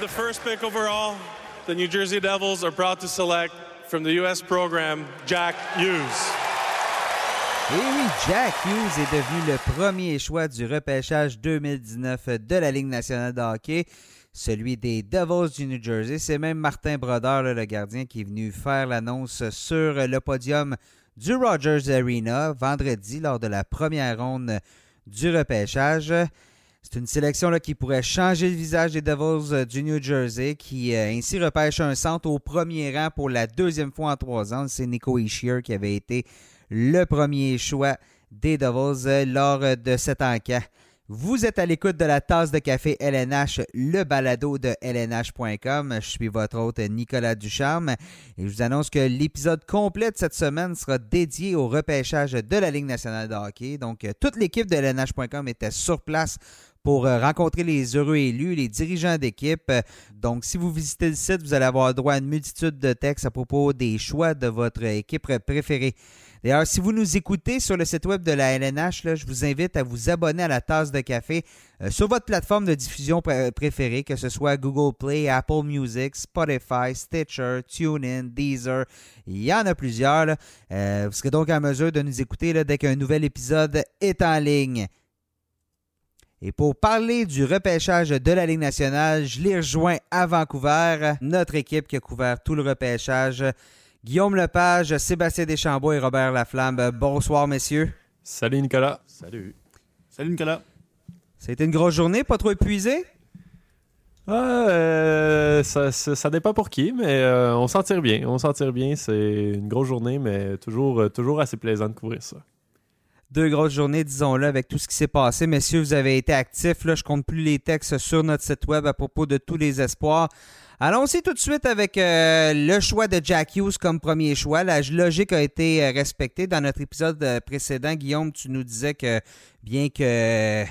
The first pick overall, the New Jersey Devils are proud to select from the U.S. program Jack Hughes. Et oui, Jack Hughes est devenu le premier choix du repêchage 2019 de la Ligue nationale de hockey, celui des Devils du New Jersey. C'est même Martin Brodeur, le gardien, qui est venu faire l'annonce sur le podium du Rogers Arena vendredi lors de la première ronde du repêchage. C'est une sélection là, qui pourrait changer le visage des Devils euh, du New Jersey, qui euh, ainsi repêche un centre au premier rang pour la deuxième fois en trois ans. C'est Nico Ishier qui avait été le premier choix des Devils euh, lors de cet encas. Vous êtes à l'écoute de la tasse de café LNH, le balado de LNH.com. Je suis votre hôte Nicolas Ducharme et je vous annonce que l'épisode complet de cette semaine sera dédié au repêchage de la Ligue nationale de hockey. Donc, toute l'équipe de LNH.com était sur place pour euh, rencontrer les heureux élus, les dirigeants d'équipe. Donc, si vous visitez le site, vous allez avoir droit à une multitude de textes à propos des choix de votre équipe préférée. D'ailleurs, si vous nous écoutez sur le site web de la LNH, je vous invite à vous abonner à la tasse de café euh, sur votre plateforme de diffusion préférée, que ce soit Google Play, Apple Music, Spotify, Stitcher, TuneIn, Deezer. Il y en a plusieurs. Euh, vous serez donc en mesure de nous écouter dès qu'un nouvel épisode est en ligne. Et pour parler du repêchage de la Ligue nationale, je l'ai rejoint à Vancouver, notre équipe qui a couvert tout le repêchage. Guillaume Lepage, Sébastien Deschambault et Robert Laflamme. Bonsoir, messieurs. Salut, Nicolas. Salut. Salut, Nicolas. C'était une grosse journée, pas trop épuisé? Euh, ça, ça, dépend pour qui, mais euh, on s'en tire bien. On s'en tire bien. C'est une grosse journée, mais toujours, toujours assez plaisant de couvrir ça deux grosses journées, disons-le, avec tout ce qui s'est passé. Messieurs, vous avez été actifs. Là, je compte plus les textes sur notre site web à propos de tous les espoirs. Allons-y tout de suite avec euh, le choix de Jack Hughes comme premier choix. La logique a été euh, respectée. Dans notre épisode euh, précédent, Guillaume, tu nous disais que bien que,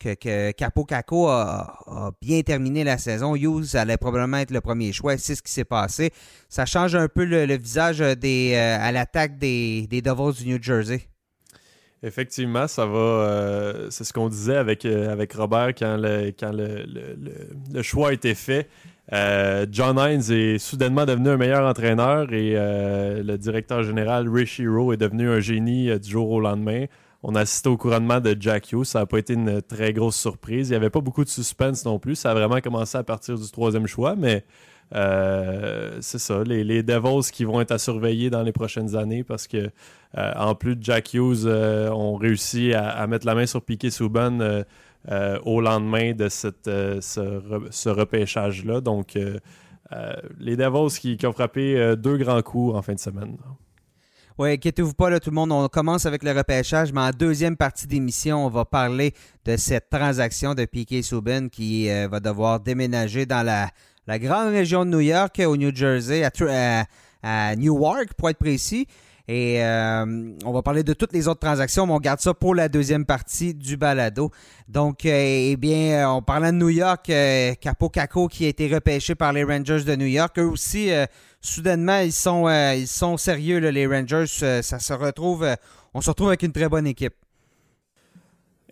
que, Capo Caco a, bien terminé la saison, Hughes allait probablement être le premier choix. C'est ce qui s'est passé. Ça change un peu le, visage à l'attaque des, des Devils du New Jersey. Effectivement, ça va. Euh, c'est ce qu'on disait avec, euh, Robert quand le, le, le, choix a été fait. Euh, John Hines est soudainement devenu un meilleur entraîneur et le directeur général Rich Hero est devenu un génie du jour au lendemain. On a assisté au couronnement de Jack Hughes. Ça n'a pas été une très grosse surprise. Il n'y avait pas beaucoup de suspense non plus. Ça a vraiment commencé à partir du troisième choix, mais euh, c'est ça, les, les, Devils qui vont être à surveiller dans les prochaines années parce que euh, en plus de Jack Hughes, euh, ont réussi à, mettre la main sur Piquet Souban au lendemain de ce, repêchage-là. Donc, les Devils qui, ont frappé deux grands coups en fin de semaine. Oui, inquiétez-vous pas, là, tout le monde. On commence avec le repêchage, mais en deuxième partie d'émission, on va parler de cette transaction de Piquet Souban qui va devoir déménager dans la la grande région de New York, au New Jersey, à, Newark pour être précis. Et euh, on va parler de toutes les autres transactions, mais on garde ça pour la deuxième partie du balado. Donc, euh, eh bien, on parlait de New York, euh, Capo Caco qui a été repêché par les Rangers de New York. Eux aussi, soudainement, ils sont, ils sont sérieux, les Rangers. ça se retrouve, on se retrouve avec une très bonne équipe.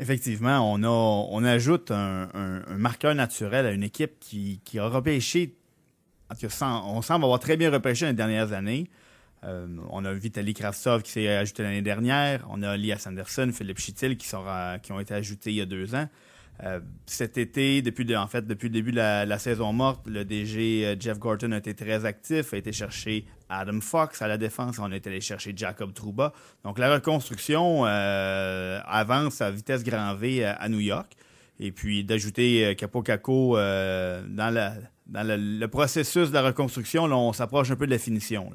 Effectivement, on, ajoute un, marqueur naturel à une équipe qui, a repêché. on semble avoir très bien repêché les dernières années. Euh, on a Vitaly Kravtsov qui s'est ajouté l'année dernière. On a Elias Anderson, Philippe Chitil qui, ont été ajoutés il y a deux ans. Euh, cet été, depuis en fait, depuis le début de la, saison morte, le DG euh, Jeff Gorton a été très actif, a été chercher Adam Fox à la défense, on est allé chercher Jacob Trouba. Donc la reconstruction euh, avance à vitesse grand V à, New York. Et puis d'ajouter Capo Caco dans, le, processus de la reconstruction, on s'approche un peu de la finition.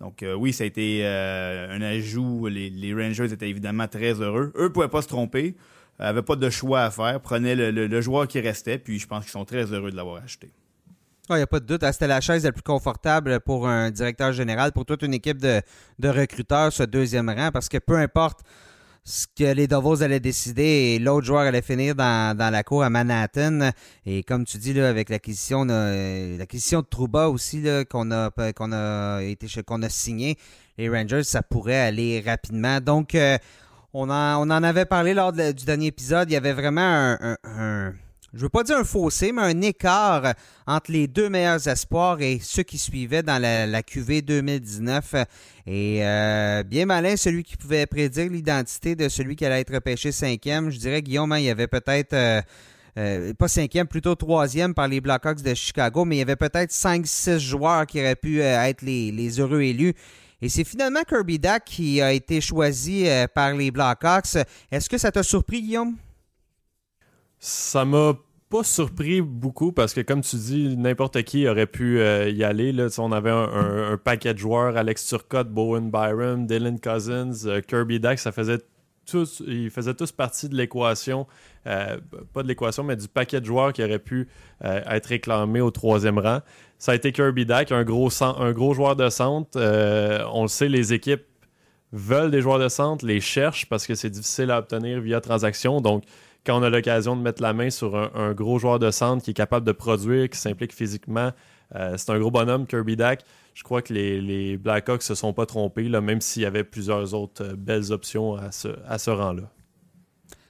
Donc oui, ça a été un ajout. Les, Rangers étaient évidemment très heureux. Eux ne pouvaient pas se tromper n'avaient pas de choix à faire, prenaient le, joueur qui restait, puis je pense qu'ils sont très heureux de l'avoir acheté. Il n'y a pas de doute. Hein, c'était la chaise la plus confortable pour un directeur général, pour toute une équipe de, recruteurs, ce deuxième rang, parce que peu importe ce que les Davos allaient décider, l'autre joueur allait finir dans, la cour à Manhattan. Et comme tu dis, là, avec l'acquisition de Trouba aussi qu'on a signé, les Rangers, ça pourrait aller rapidement. Donc euh, on en, avait parlé lors du dernier épisode. Il y avait vraiment un, je veux pas dire un fossé, mais un écart entre les deux meilleurs espoirs et ceux qui suivaient dans la, QV 2019. Et euh, bien malin, celui qui pouvait prédire l'identité de celui qui allait être pêché cinquième. Je dirais, Guillaume, hein, il y avait peut-être... Euh, euh, pas cinquième, plutôt troisième par les Blackhawks de Chicago, mais il y avait peut-être cinq, six joueurs qui auraient pu être les, les heureux élus. Et c'est finalement Kirby Dack qui a été choisi par les Blackhawks. Est-ce que ça t'a surpris, Guillaume? Ça m'a pas surpris beaucoup parce que, comme tu dis, n'importe qui aurait pu euh, y aller. Là. On avait un, paquet de joueurs Alex Turcotte, Bowen Byron, Dylan Cousins, euh, Kirby Dack. Ça faisait tous, ils faisaient tous partie de l'équation, euh, pas de l'équation, mais du paquet de joueurs qui auraient pu être réclamés au troisième rang. Ça a été Kirby Dack, un gros, un gros joueur de centre. on le sait, les équipes veulent des joueurs de centre, les cherchent parce que c'est difficile à obtenir via transaction. Donc, quand on a l'occasion de mettre la main sur un, gros joueur de centre qui est capable de produire, qui s'implique physiquement, euh, c'est un gros bonhomme, Kirby Dack. Je crois que les, les Blackhawks se sont pas trompés, même s'il y avait plusieurs autres euh, belles options à ce, à ce rang-là.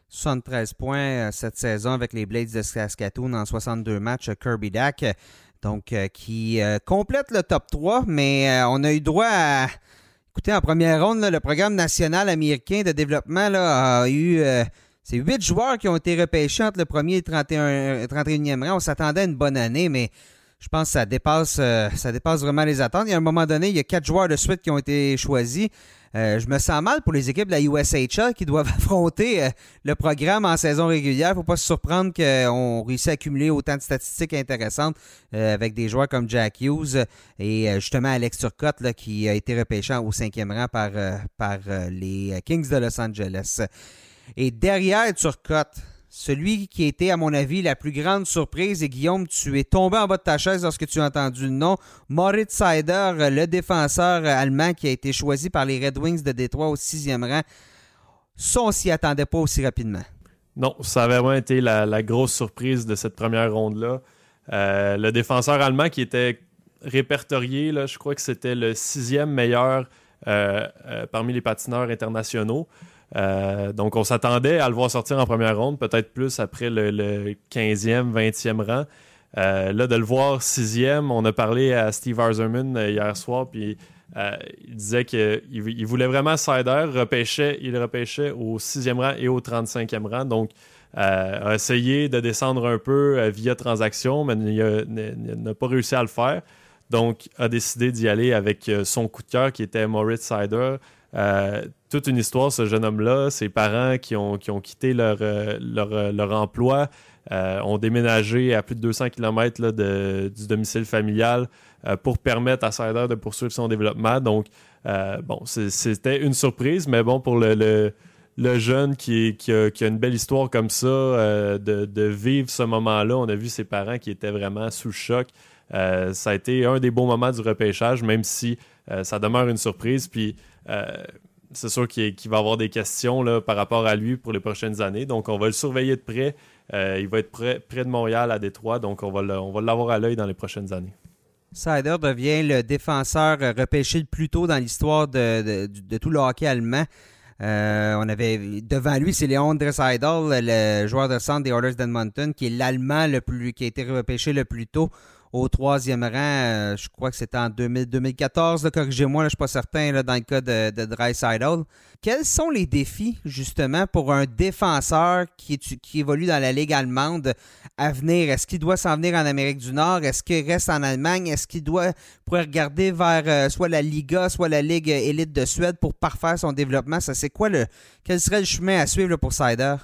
73 points euh, cette saison avec les Blades de Saskatoon en 62 matchs, Kirby Dack. Donc, qui complète le top 3, mais on a eu droit à. Écoutez, en première ronde, le programme national américain de développement a eu c'est huit joueurs qui ont été repêchés entre le premier et le 31, 31e rang. On s'attendait à une bonne année, mais je pense que ça dépasse, euh, ça dépasse vraiment les attentes. Il y a un moment donné, il y a quatre joueurs de suite qui ont été choisis. Euh, je me sens mal pour les équipes de la USHL qui doivent affronter euh, le programme en saison régulière. Il ne faut pas se surprendre qu'on réussit à accumuler autant de statistiques intéressantes avec des joueurs comme Jack Hughes et justement Alex Turcotte qui a été repêché au cinquième rang par les Kings de Los Angeles. Et derrière Turcotte, celui qui était, à mon avis, la plus grande surprise, et Guillaume, tu es tombé en bas de ta chaise lorsque tu as entendu le nom, Moritz Seider, le défenseur allemand qui a été choisi par les Red Wings de Détroit au sixième rang. Ça, on s'y attendait pas aussi rapidement. Non, ça a vraiment été la, grosse surprise de cette première ronde-là. Euh, le défenseur allemand qui était répertorié, là, je crois que c'était le sixième meilleur euh, euh, parmi les patineurs internationaux. Euh, donc, on s'attendait à le voir sortir en première ronde, peut-être plus après le, 15e, 20e rang. Euh, là, de le voir sixième, on a parlé à Steve Arzerman euh, hier soir, puis il disait qu'il il voulait vraiment Sider, repêchait, il repêchait au sixième rang et au 35e rang. Donc, a essayé de descendre un peu via transaction, mais n'a pas réussi à le faire. Donc, a décidé d'y aller avec son coup de cœur qui était Moritz Sider toute une histoire, ce jeune homme-là, ses parents qui ont, qui ont quitté leur, euh, euh, leur, emploi, euh, ont déménagé à plus de 200 km de, du domicile familial pour permettre à Sider de poursuivre son développement. Donc, bon, c'était une surprise, mais bon, pour le, le, jeune qui, qui, a, une belle histoire comme ça, de, de, vivre ce moment-là, on a vu ses parents qui étaient vraiment sous le choc. ça a été un des bons moments du repêchage, même si ça demeure une surprise. Puis, c'est sûr qu'il va avoir des questions par rapport à lui pour les prochaines années. Donc, on va le surveiller de près. Euh, il va être près, de Montréal, à Détroit. Donc, on va l'avoir à l'œil dans les prochaines années. Sider devient le défenseur repêché le plus tôt dans l'histoire de, tout le hockey allemand. Euh, on avait devant lui, c'est Léon Dreisaitl, le joueur de centre des Oilers d'Edmonton, qui est l'Allemand le plus qui a été repêché le plus tôt au troisième rang. Euh, je crois que c'était en 2014. Corrigez-moi, je ne suis pas certain dans le cas de, de Quels sont les défis, justement, pour un défenseur qui, qui évolue dans la Ligue allemande à venir? Est-ce qu'il doit s'en venir en Amérique du Nord? Est-ce qu'il reste en Allemagne? Est-ce qu'il doit pourrait regarder vers euh, soit la Liga, soit la Ligue élite de Suède pour parfaire son développement? Ça, c'est quoi le. Quel serait le chemin à suivre pour Sider?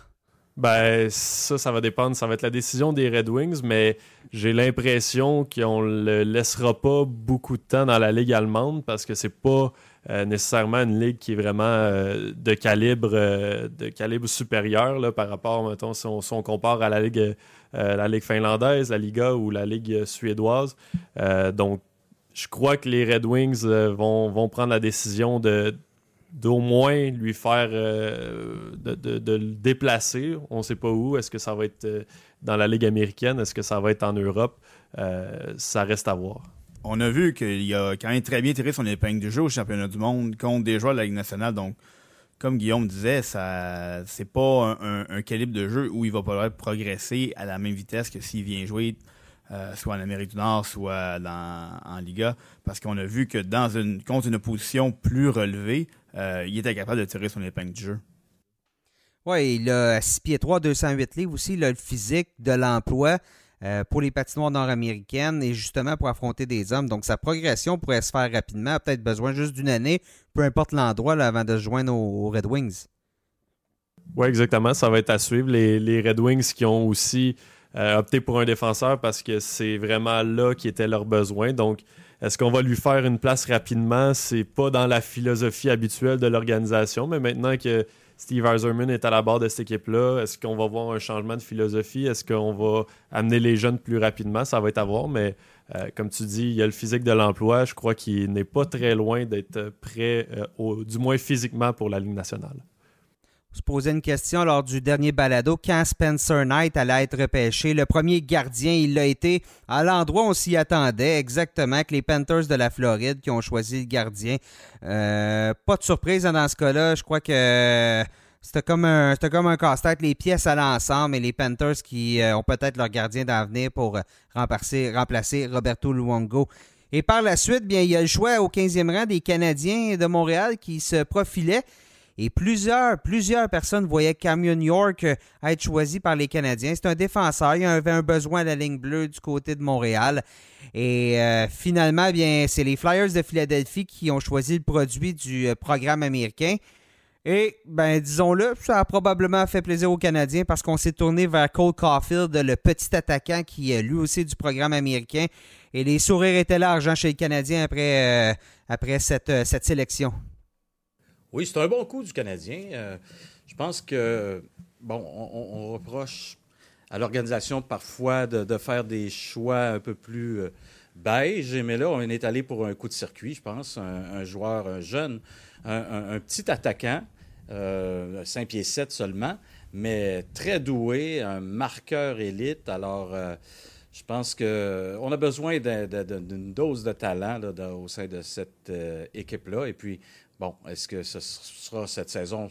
Ben, ça, ça va dépendre. Ça va être la décision des Red Wings, mais j'ai l'impression qu'on le laissera pas beaucoup de temps dans la Ligue allemande parce que c'est pas euh, nécessairement une ligue qui est vraiment euh, de calibre euh, de calibre supérieur là, par rapport, mettons, si on, compare à la Ligue, la Ligue finlandaise, la Liga ou la Ligue suédoise. donc, je crois que les Red Wings vont, vont prendre la décision de d'au moins lui faire euh, de, le déplacer. On ne sait pas où. Est-ce que ça va être euh, dans la Ligue américaine? Est-ce que ça va être en Europe? Euh, ça reste à voir. On a vu qu'il a quand même très bien tiré son épingle du jeu au championnat du monde contre des joueurs de la Ligue nationale. Donc, comme Guillaume disait, ça c'est pas un, calibre de jeu où il va pouvoir progresser à la même vitesse que s'il vient jouer soit en Amérique du Nord, soit en Liga, parce qu'on a vu que dans une contre une opposition plus relevée, euh, il était capable de tirer son épingle du jeu. Oui, il a 6 pieds 3, 208 livres aussi, il a le physique de l'emploi. Euh, pour les patinoires nord-américaines et justement pour affronter des hommes. Donc sa progression pourrait se faire rapidement, peut-être besoin juste d'une année, peu importe l'endroit avant de se joindre aux, Red Wings. Oui, exactement. Ça va être à suivre. Les, Red Wings qui ont aussi euh, opté pour un défenseur parce que c'est vraiment là qui était leur besoin. Donc, est-ce qu'on va lui faire une place rapidement? C'est pas dans la philosophie habituelle de l'organisation, mais maintenant que Steve Eiserman est à la barre de cette équipe-là. Est-ce qu'on va voir un changement de philosophie? Est-ce qu'on va amener les jeunes plus rapidement? Ça va être à voir, mais euh, comme tu dis, il y a le physique de l'emploi. Je crois qu'il n'est pas très loin d'être prêt, euh, du moins physiquement, pour la Ligue nationale se posait une question lors du dernier balado quand Spencer Knight allait être repêché. Le premier gardien, il l'a été à l'endroit où on s'y attendait, exactement, que les Panthers de la Floride qui ont choisi le gardien. Euh, pas de surprise dans ce cas-là. Je crois que c'était comme un, un casse-tête. Les pièces allaient ensemble et les Panthers qui euh, ont peut-être leur gardien d'avenir pour remplacer, Roberto Luongo. Et par la suite, bien, il y a le choix au 15e rang des Canadiens de Montréal qui se profilaient. Et plusieurs, plusieurs personnes voyaient Camion York euh, être choisi par les Canadiens. C'est un défenseur. Il avait un besoin à la ligne bleue du côté de Montréal. Et euh, finalement, bien, c'est les Flyers de Philadelphie qui ont choisi le produit du euh, programme américain. Et, ben, disons-le, ça a probablement fait plaisir aux Canadiens parce qu'on s'est tourné vers Cole Caulfield, le petit attaquant qui est lui aussi du programme américain. Et les sourires étaient larges hein, chez les Canadiens après, après cette, cette sélection. Oui, c'est un bon coup du Canadien. Euh, je pense que, bon, on, reproche à l'organisation parfois de, faire des choix un peu plus euh, beige, mais là, on est allé pour un coup de circuit, je pense. Un, joueur, un jeune, un, petit attaquant, euh, 5 pieds 7 seulement, mais très doué, un marqueur élite. Alors, euh, je pense qu'on a besoin d'une dose de talent au sein de cette équipe-là. Et puis, Bon, est-ce que ce sera cette saison?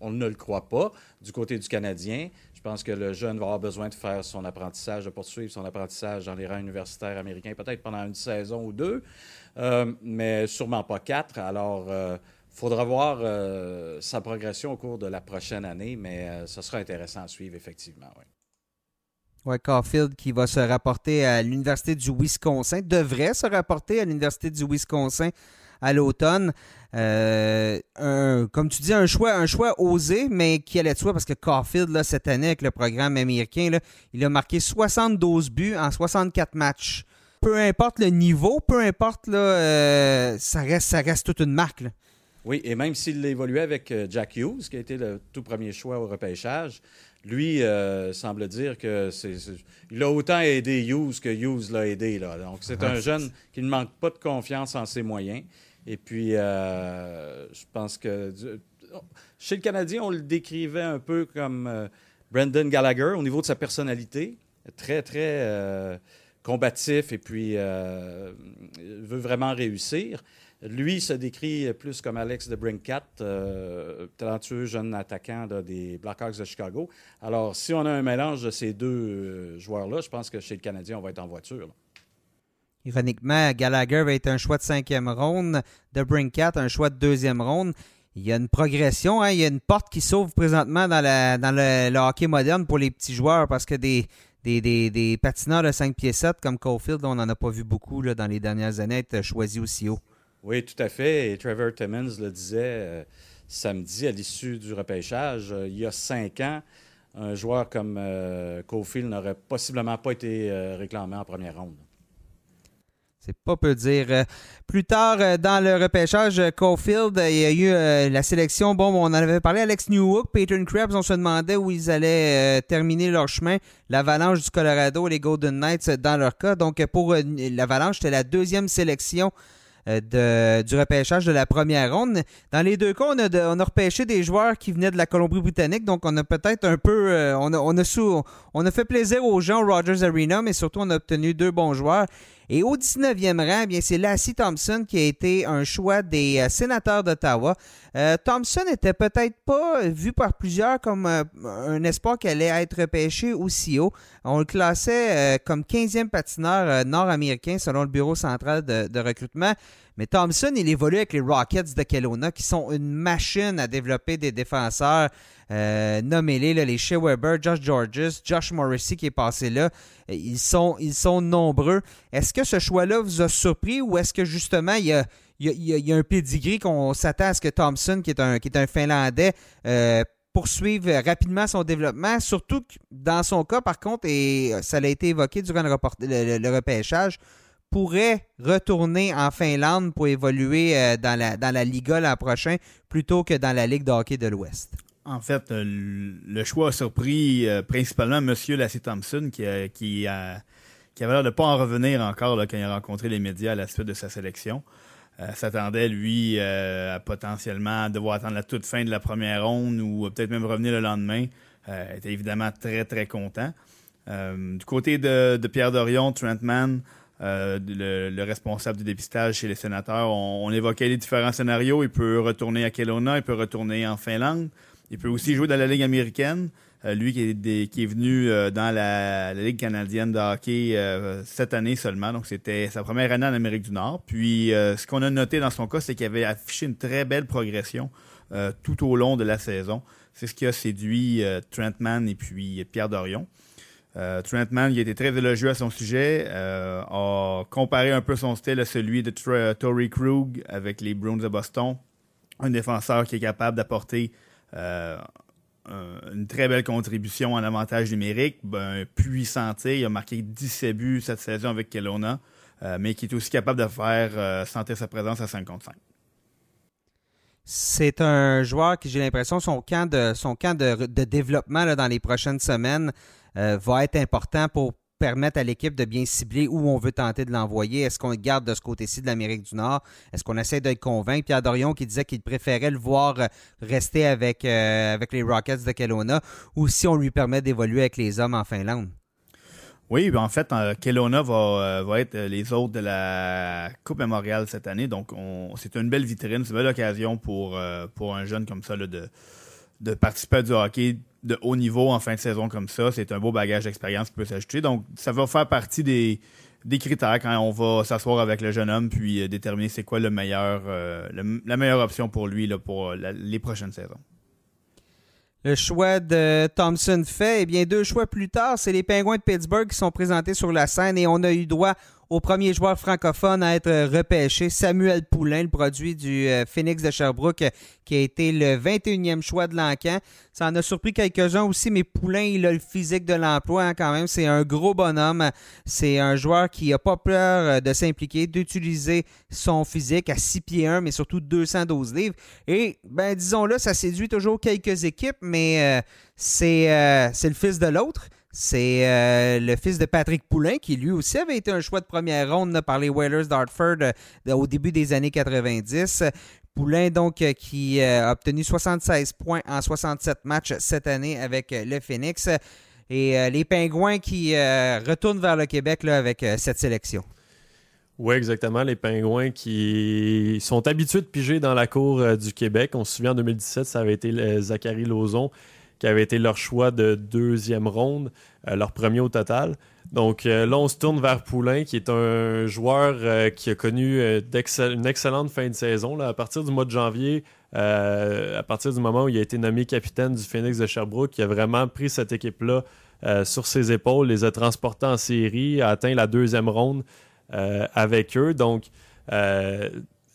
On ne le croit pas. Du côté du Canadien, je pense que le jeune va avoir besoin de faire son apprentissage, de poursuivre son apprentissage dans les rangs universitaires américains, peut-être pendant une saison ou deux, euh, mais sûrement pas quatre. Alors, il euh, faudra voir euh, sa progression au cours de la prochaine année, mais ce sera intéressant à suivre, effectivement. Oui. Ouais, Caulfield qui va se rapporter à l'Université du Wisconsin, devrait se rapporter à l'Université du Wisconsin à l'automne. Euh, comme tu dis, un choix, un choix osé, mais qui allait de soi parce que Caulfield, cette année, avec le programme américain, il a marqué 72 buts en 64 matchs. Peu importe le niveau, peu importe, là, euh, ça, reste, ça reste toute une marque. Oui, et même s'il évoluait avec euh, Jack Hughes, qui a été le tout premier choix au repêchage, lui semble dire que c'est, il a autant aidé Hughes que Hughes l'a aidé. Là. Donc, c'est un jeune qui ne manque pas de confiance en ses moyens. Et puis, euh, je pense que chez le Canadien, on le décrivait un peu comme euh, Brendan Gallagher au niveau de sa personnalité. Très, très euh, combatif et puis veut vraiment réussir. Lui se décrit plus comme Alex de Brinkat, talentueux jeune attaquant des Blackhawks de Chicago. Alors, si on a un mélange de ces deux joueurs-là, je pense que chez le Canadien, on va être en voiture. Ironiquement, Gallagher va être un choix de cinquième ronde, de Brinkat un choix de deuxième ronde. Il y a une progression, hein. il y a une porte qui s'ouvre présentement dans, le, hockey moderne pour les petits joueurs parce que des, des, patineurs de 5 pieds 7 comme Caulfield, on n'en a pas vu beaucoup dans les dernières années être choisis aussi haut. Oui, tout à fait. Et Trevor Timmons le disait euh, samedi à l'issue du repêchage. Euh, il y a cinq ans, un joueur comme euh, Caulfield n'aurait possiblement pas été réclamé en première ronde. C'est pas peu dire. Euh, plus tard euh, dans le repêchage, euh, Caulfield, il y a eu la sélection. Bon, on en avait parlé, Alex Newhook, Peyton Krebs, on se demandait où ils allaient terminer leur chemin. L'Avalanche du Colorado et les Golden Knights dans leur cas. Donc pour l'Avalanche, c'était la deuxième sélection du repêchage de la première ronde. Dans les deux cas, on a, repêché des joueurs qui venaient de la Colombie-Britannique, donc on a peut-être un peu, on, a, on a fait plaisir aux gens au Rogers Arena, mais surtout on a obtenu deux bons joueurs. Et au 19e rang, eh bien c'est Lassie Thompson qui a été un choix des euh, sénateurs d'Ottawa. Euh, Thompson n'était peut-être pas vu par plusieurs comme euh, un espoir qu'elle allait être pêché aussi haut. On le classait comme 15e patineur nord-américain selon le Bureau central de recrutement. Mais Thompson, il évolue avec les Rockets de Kelowna, qui sont une machine à développer des défenseurs. Euh, Nommez-les, les Shea Weber, Josh Georges, Josh Morrissey qui est passé là. Ils sont, ils sont nombreux. Est-ce que ce choix-là vous a surpris ou est-ce que justement il y a, un pedigree qu'on s'attend à ce que Thompson, qui est un, Finlandais, euh, poursuive rapidement son développement, surtout dans son cas, par contre, et ça a été évoqué durant le repêchage, pourrait retourner en Finlande pour évoluer euh, dans, la, dans la Liga l'an prochain plutôt que dans la Ligue de hockey de l'Ouest? En fait, euh, le choix a surpris euh, principalement M. Lassie Thompson qui, a, qui avait l'air de ne pas en revenir encore quand il a rencontré les médias à la suite de sa sélection. s'attendait, lui, à potentiellement devoir attendre la toute fin de la première ronde ou peut-être même revenir le lendemain. Il était évidemment très, très content. du côté de, Pierre Dorion, Trent Mann, euh, le, responsable du dépistage chez les sénateurs. On, évoquait les différents scénarios. Il peut retourner à Kelowna, il peut retourner en Finlande. Il peut aussi jouer dans la Ligue américaine. Euh, lui qui est, venu euh, dans la, Ligue canadienne de hockey cette année seulement. Donc, c'était sa première année en Amérique du Nord. Puis, ce qu'on a noté dans son cas, c'est qu'il avait affiché une très belle progression tout au long de la saison. C'est ce qui a séduit Trent Mann et puis Pierre Dorion. Euh, Trent Mann, il a été très élogieux à son sujet, euh, a comparé un peu son style à celui de Tory Krug avec les Bruins de Boston. Un défenseur qui est capable d'apporter euh, une très belle contribution en avantage numérique, ben, puissant. Il a marqué 17 buts cette saison avec Kelowna, mais qui est aussi capable de faire sentir sa présence à 55. C'est un joueur qui, j'ai l'impression, son camp de, son camp de, développement dans les prochaines semaines euh, va être important pour permettre à l'équipe de bien cibler où on veut tenter de l'envoyer? Est-ce qu'on le garde de ce côté-ci de l'Amérique du Nord? Est-ce qu'on essaie de le convaincre? Pierre Dorion qui disait qu'il préférait le voir euh, rester avec, euh, avec les Rockets de Kelowna ou si on lui permet d'évoluer avec les hommes en Finlande? Oui, ben, en fait, Kelowna va, va, être les autres de la Coupe Mémoriale cette année. Donc, c'est une belle vitrine, c'est une belle occasion pour, pour un jeune comme ça de, de participer à du hockey de haut niveau en fin de saison comme ça. C'est un beau bagage d'expérience qui peut s'ajouter. Donc, ça va faire partie des, critères quand on va s'asseoir avec le jeune homme puis euh, déterminer c'est quoi le meilleur, euh, la meilleure option pour lui là, pour euh, les prochaines saisons. Le choix de Thompson fait, eh bien, deux choix plus tard, c'est les Pingouins de Pittsburgh qui sont présentés sur la scène et on a eu droit au premier joueur francophone à être repêché, Samuel Poulain, le produit du euh, Phoenix de Sherbrooke, qui a été le 21e choix de l'encan. Ça en a surpris quelques-uns aussi, mais Poulain, il a le physique de l'emploi hein, quand même. C'est un gros bonhomme. C'est un joueur qui n'a pas peur euh, de s'impliquer, d'utiliser son physique à 6 pieds 1, mais surtout 212 livres. Et, ben, disons-le, ça séduit toujours quelques équipes, mais euh, c'est le fils de l'autre. C'est euh, le fils de Patrick Poulain, qui lui aussi avait été un choix de première ronde par les Whalers d'Hartford euh, au début des années 90. Poulain, donc, euh, qui a obtenu 76 points en 67 matchs cette année avec le Phoenix. Et les Pingouins qui retournent vers le Québec là, avec cette sélection. Oui, exactement. Les Pingouins qui sont habitués de piger dans la cour du Québec. On se souvient en 2017, ça avait été Zachary Lauzon qui avait été leur choix de deuxième ronde, euh, leur premier au total. Donc euh, là, on se tourne vers Poulain, qui est un joueur euh, qui a connu une excellente fin de saison. À partir du mois de janvier, à partir du moment où il a été nommé capitaine du Phoenix de Sherbrooke, il a vraiment pris cette équipe-là sur ses épaules, les a transportés en série, a atteint la deuxième ronde avec eux. Donc,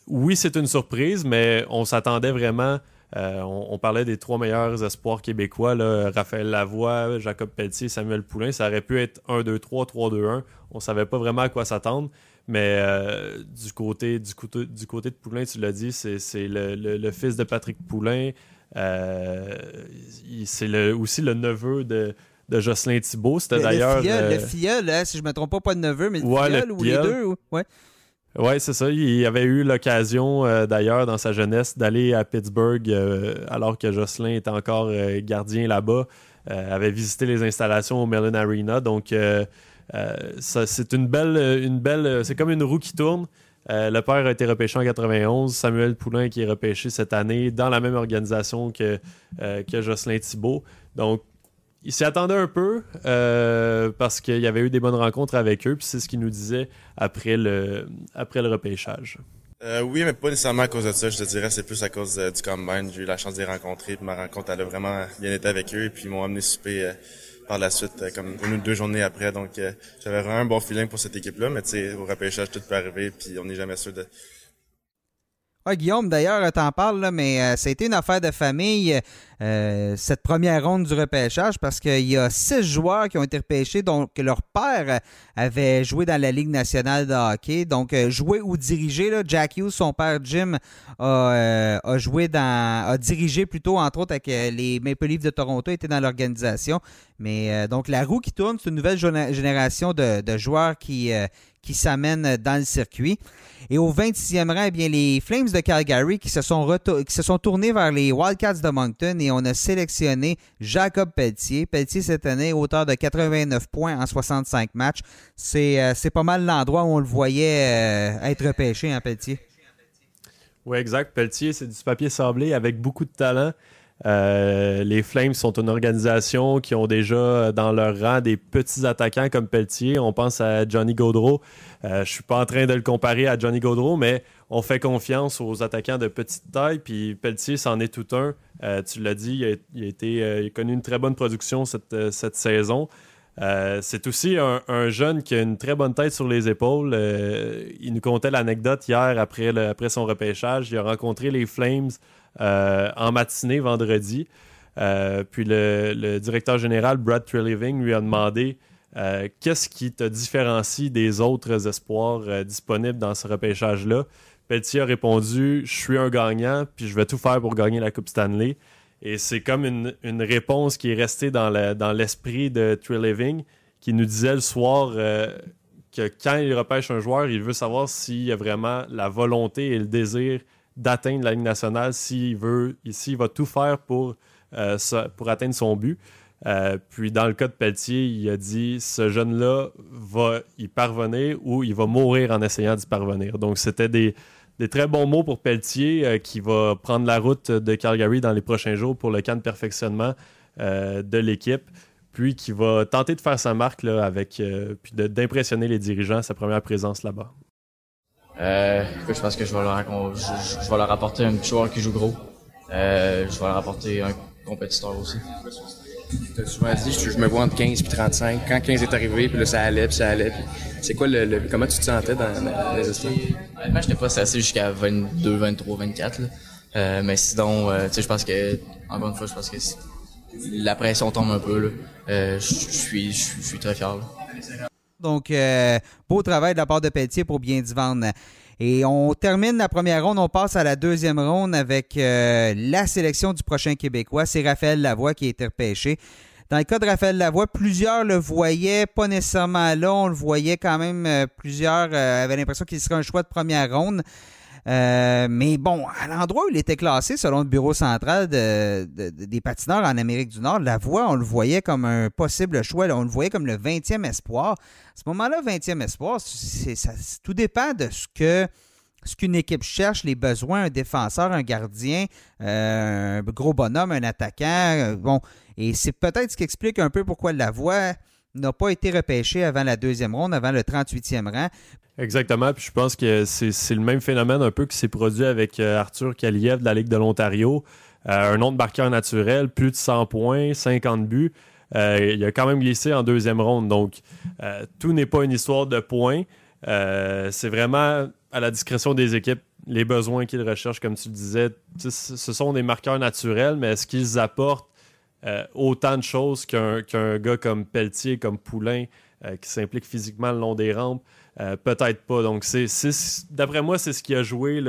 oui, c'est une surprise, mais on s'attendait vraiment euh, on, parlait des trois meilleurs espoirs québécois, Raphaël Lavoie, Jacob Pelletier, Samuel Poulain. Ça aurait pu être 1-2-3, 3-2-1. On ne savait pas vraiment à quoi s'attendre. Mais euh, du, côté, du, côté, du côté de Poulain, tu l'as dit, c'est le, fils de Patrick Poulain. Euh, c'est aussi le neveu de, de Jocelyn Thibault. C'était d'ailleurs. Le filleul, hein, si je ne me trompe pas, pas de neveu, mais le filleul ou les deux. Ouais. Oui, c'est ça. Il avait eu l'occasion, euh, d'ailleurs, dans sa jeunesse, d'aller à Pittsburgh euh, alors que Jocelyn était encore euh, gardien là-bas. avait visité les installations au Mellon Arena. Donc, c'est une belle, une belle, c'est comme une roue qui tourne. le père a été repêché en 91, Samuel Poulain qui est repêché cette année dans la même organisation que, que Jocelyn Thibault. Donc, il s'y attendait un peu parce qu'il y avait eu des bonnes rencontres avec eux, puis c'est ce qu'il nous disait après le, après le repêchage. Euh, oui, mais pas nécessairement à cause de ça. Je te dirais, c'est plus à cause euh, du combine. J'ai eu la chance de les rencontrer. Puis ma rencontre, elle a vraiment bien été avec eux. Puis ils m'ont amené souper euh, par la suite, comme une ou deux journées après. Donc j'avais vraiment un bon feeling pour cette équipe-là. Mais tu sais, au repêchage, tout peut arriver. Puis on n'est jamais sûr de, Guillaume, d'ailleurs, t'en parles, là, mais euh, été une affaire de famille, euh, cette première ronde du repêchage, parce qu'il y a six joueurs qui ont été repêchés, donc leur père avait joué dans la Ligue nationale de hockey. Donc, euh, joué ou dirigé, là, Jack Hughes, son père Jim, a, joué dans. a dirigé plutôt, entre autres, avec les Maple Leafs de Toronto, était dans l'organisation. Mais donc, la roue qui tourne, c'est une nouvelle génération de joueurs qui, qui s'amènent dans le circuit. Et au 26e rang, eh bien, les Flames de Calgary qui se, sont qui se sont tournés vers les Wildcats de Moncton et on a sélectionné Jacob Pelletier. Pelletier, cette année, auteur de 89 points en 65 matchs. Euh, c'est pas mal l'endroit où on le voyait euh, être repêché, hein, Pelletier? Oui, exact. Pelletier, c'est du papier sablé avec beaucoup de talent. Euh, les Flames sont une organisation qui ont déjà dans leur rang des petits attaquants comme Pelletier. On pense à Johnny Gaudreau. Euh, je suis pas en train de le comparer à Johnny Gaudreau, mais on fait confiance aux attaquants de petite taille. Puis Pelletier, c'en est tout un. Euh, tu l'as dit, il a, connu une très bonne production cette, saison. c'est aussi un, jeune qui a une très bonne tête sur les épaules. il nous contait l'anecdote hier après, son repêchage. Il a rencontré les Flames euh, en matinée vendredi. Euh, puis le, directeur général, Brad Treliving, lui a demandé euh, qu'est-ce qui te différencie des autres espoirs disponibles dans ce repêchage-là? Pelletier a répondu Je suis un gagnant, puis je vais tout faire pour gagner la Coupe Stanley. Et c'est comme une, réponse qui est restée dans, l'esprit de Treliving, qui nous disait le soir que quand il repêche un joueur, il veut savoir s'il y a vraiment la volonté et le désir d'atteindre la Ligue nationale s'il veut, ici, il va tout faire pour, euh, atteindre son but. Euh, puis dans le cas de Pelletier, il a dit ce jeune-là va y parvenir ou il va mourir en essayant d'y parvenir. Donc c'était des, très bons mots pour Pelletier euh, qui va prendre la route de Calgary dans les prochains jours pour le camp de perfectionnement de l'équipe. Puis qui va tenter de faire sa marque avec puis d'impressionner les dirigeants à sa première présence là-bas. Euh, je pense que je vais leur, je, vais leur apporter un petit joueur qui joue gros. Euh, je vais leur apporter un compétiteur aussi. Tu as souvent dit, je, me vois entre 15 et 35. Quand 15 est arrivé, puis là, ça allait, puis ça allait. C'est quoi le, Comment tu te sentais dans, les histoires? Honnêtement, j'étais pas assez jusqu'à 22, 23, 24. Euh, mais sinon, euh, tu sais, je pense que, encore une fois, je pense que la pression tombe un peu. Euh, je suis, je suis très fier. Là. Donc, euh, beau travail de la part de Pelletier pour bien se vendre. Et on termine la première ronde, on passe à la deuxième ronde avec euh, la sélection du prochain Québécois. C'est Raphaël Lavoie qui a été repêché. Dans le cas de Raphaël Lavoie, plusieurs le voyaient, pas nécessairement là, on le voyait quand même, euh, plusieurs avaient l'impression qu'il serait un choix de première ronde. Euh, mais bon, à l'endroit où il était classé, selon le bureau central des patineurs en Amérique du Nord, la voie, on le voyait comme un possible choix. on le voyait comme le 20e espoir. À ce moment-là, 20e espoir, ça, tout dépend de ce que ce qu'une équipe cherche, les besoins, un défenseur, un gardien, euh, un gros bonhomme, un attaquant. Euh, bon, et c'est peut-être ce qui explique un peu pourquoi la voie n'a pas été repêché avant la deuxième ronde, avant le 38e rang. Exactement. Puis je pense que c'est le même phénomène un peu qui s'est produit avec euh, Arthur Kaliev de la Ligue de l'Ontario. Euh, un de marqueur naturel, plus de 100 points, 50 buts. Euh, il a quand même glissé en deuxième ronde. Donc, tout n'est pas une histoire de points. c'est vraiment à la discrétion des équipes les besoins qu'ils recherchent, comme tu le disais. Ce sont des marqueurs naturels, mais est-ce qu'ils apportent autant de choses qu'un gars comme Pelletier, comme Poulain, qui s'implique physiquement le long des rampes? Euh, peut-être pas. Donc, d'après moi, c'est ce qui a joué